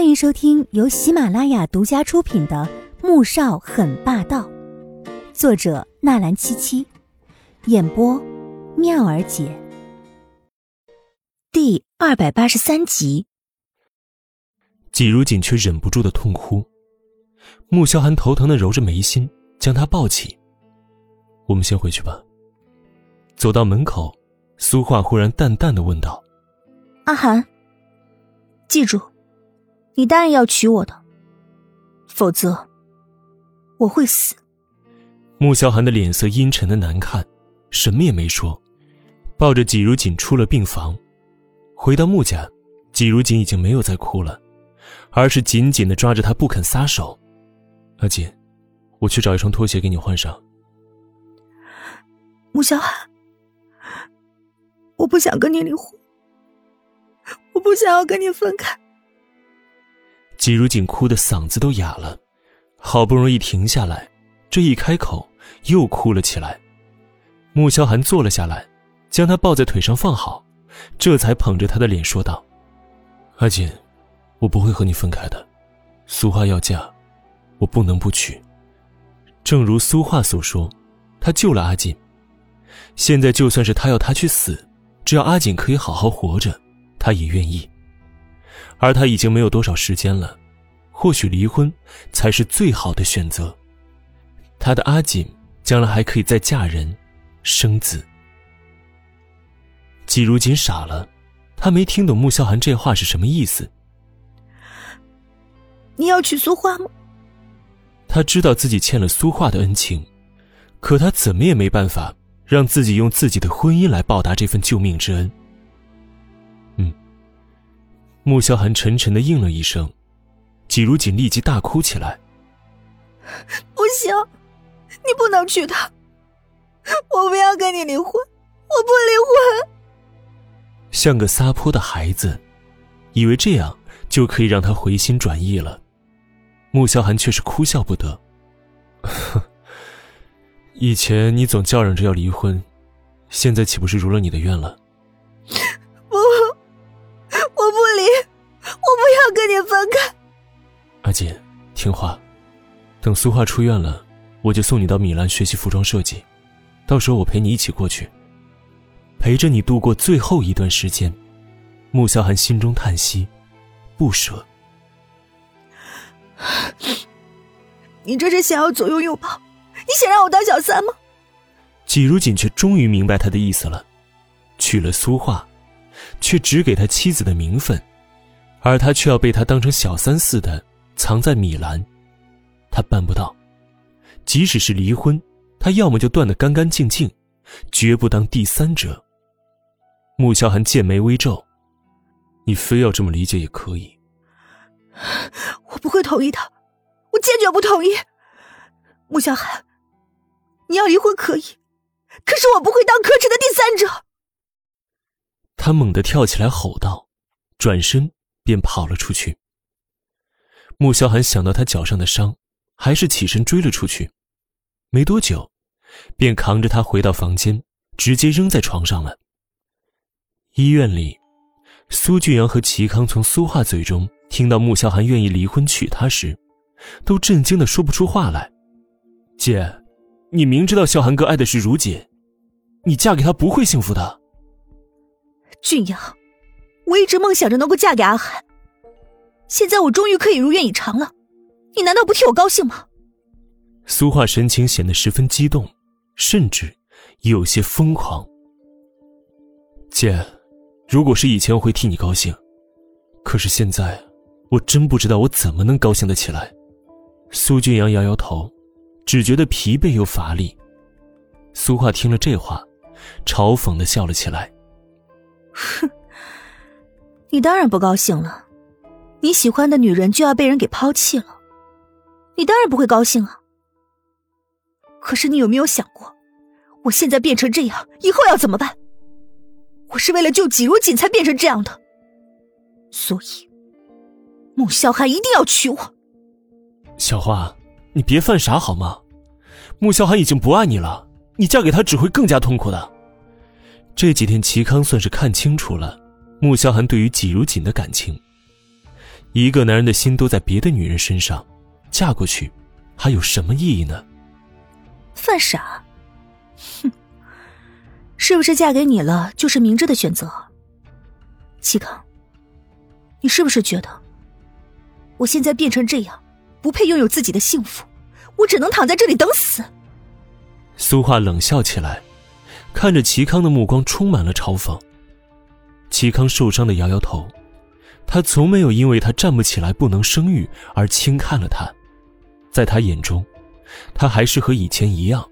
欢迎收听由喜马拉雅独家出品的《穆少很霸道》，作者纳兰七七，演播妙儿姐。第二百八十三集，季如锦却忍不住的痛哭。穆萧寒头疼的揉着眉心，将她抱起。我们先回去吧。走到门口，苏画忽然淡淡的问道：“阿寒，记住。”你当然要娶我的，否则我会死。穆萧寒的脸色阴沉的难看，什么也没说，抱着季如锦出了病房。回到穆家，季如锦已经没有再哭了，而是紧紧的抓着他不肯撒手。阿锦，我去找一双拖鞋给你换上。穆萧寒，我不想跟你离婚，我不想要跟你分开。季如锦哭的嗓子都哑了，好不容易停下来，这一开口又哭了起来。穆萧寒坐了下来，将她抱在腿上放好，这才捧着她的脸说道：“阿锦，我不会和你分开的。苏画要嫁，我不能不娶。正如苏画所说，他救了阿锦。现在就算是他要他去死，只要阿锦可以好好活着，他也愿意。”而他已经没有多少时间了，或许离婚才是最好的选择。他的阿锦将来还可以再嫁人、生子。季如锦傻了，他没听懂穆萧寒这话是什么意思。你要娶苏画吗？他知道自己欠了苏画的恩情，可他怎么也没办法让自己用自己的婚姻来报答这份救命之恩。穆萧寒沉沉的应了一声，季如锦立即大哭起来。不行，你不能娶她，我不要跟你离婚，我不离婚。像个撒泼的孩子，以为这样就可以让他回心转意了。穆萧寒却是哭笑不得。以前你总叫嚷着要离婚，现在岂不是如了你的愿了？阿锦，听话，等苏画出院了，我就送你到米兰学习服装设计，到时候我陪你一起过去，陪着你度过最后一段时间。穆萧寒心中叹息，不舍。你这是想要左拥右抱？你想让我当小三吗？季如锦却终于明白他的意思了，娶了苏画，却只给他妻子的名分。而他却要被他当成小三似的藏在米兰，他办不到。即使是离婚，他要么就断得干干净净，绝不当第三者。穆萧寒剑眉微皱：“你非要这么理解也可以。”我不会同意的，我坚决不同意。穆萧寒，你要离婚可以，可是我不会当可耻的第三者。他猛地跳起来吼道，转身。便跑了出去。穆萧寒想到他脚上的伤，还是起身追了出去。没多久，便扛着他回到房间，直接扔在床上了。医院里，苏俊阳和齐康从苏画嘴中听到穆萧寒愿意离婚娶她时，都震惊的说不出话来。姐，你明知道萧寒哥爱的是如姐，你嫁给他不会幸福的。俊阳。我一直梦想着能够嫁给阿寒，现在我终于可以如愿以偿了，你难道不替我高兴吗？苏画神情显得十分激动，甚至有些疯狂。姐，如果是以前，我会替你高兴，可是现在，我真不知道我怎么能高兴得起来。苏俊阳摇摇头，只觉得疲惫又乏力。苏画听了这话，嘲讽的笑了起来，哼。你当然不高兴了，你喜欢的女人就要被人给抛弃了，你当然不会高兴啊。可是你有没有想过，我现在变成这样，以后要怎么办？我是为了救季如锦才变成这样的，所以穆萧寒一定要娶我。小花，你别犯傻好吗？穆萧寒已经不爱你了，你嫁给他只会更加痛苦的。这几天齐康算是看清楚了。穆萧寒对于季如锦的感情，一个男人的心都在别的女人身上，嫁过去，还有什么意义呢？犯傻？哼！是不是嫁给你了就是明智的选择？齐康，你是不是觉得我现在变成这样，不配拥有自己的幸福？我只能躺在这里等死。苏画冷笑起来，看着齐康的目光充满了嘲讽。齐康受伤的摇摇头，他从没有因为他站不起来不能生育而轻看了他，在他眼中，他还是和以前一样，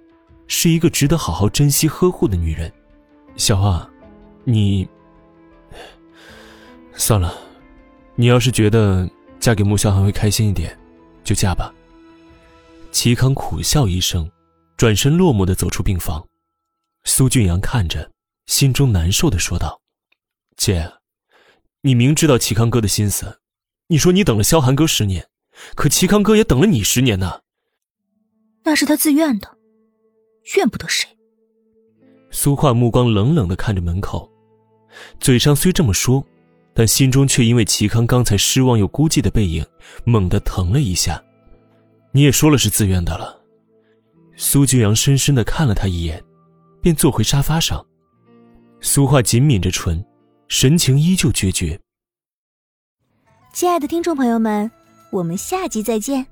是一个值得好好珍惜呵护的女人。小花，你算了，你要是觉得嫁给穆萧寒会开心一点，就嫁吧。齐康苦笑一声，转身落寞的走出病房。苏俊阳看着，心中难受的说道：“姐，你明知道齐康哥的心思，你说你等了萧寒哥十年，可齐康哥也等了你十年呢。那是他自愿的，怨不得谁。”苏画目光冷冷的看着门口，嘴上虽这么说，但心中却因为齐康刚才失望又孤寂的背影，猛地疼了一下。你也说了是自愿的了。苏俊阳深深的看了他一眼，便坐回沙发上。苏画紧抿着唇，神情依旧决绝。亲爱的听众朋友们，我们下集再见。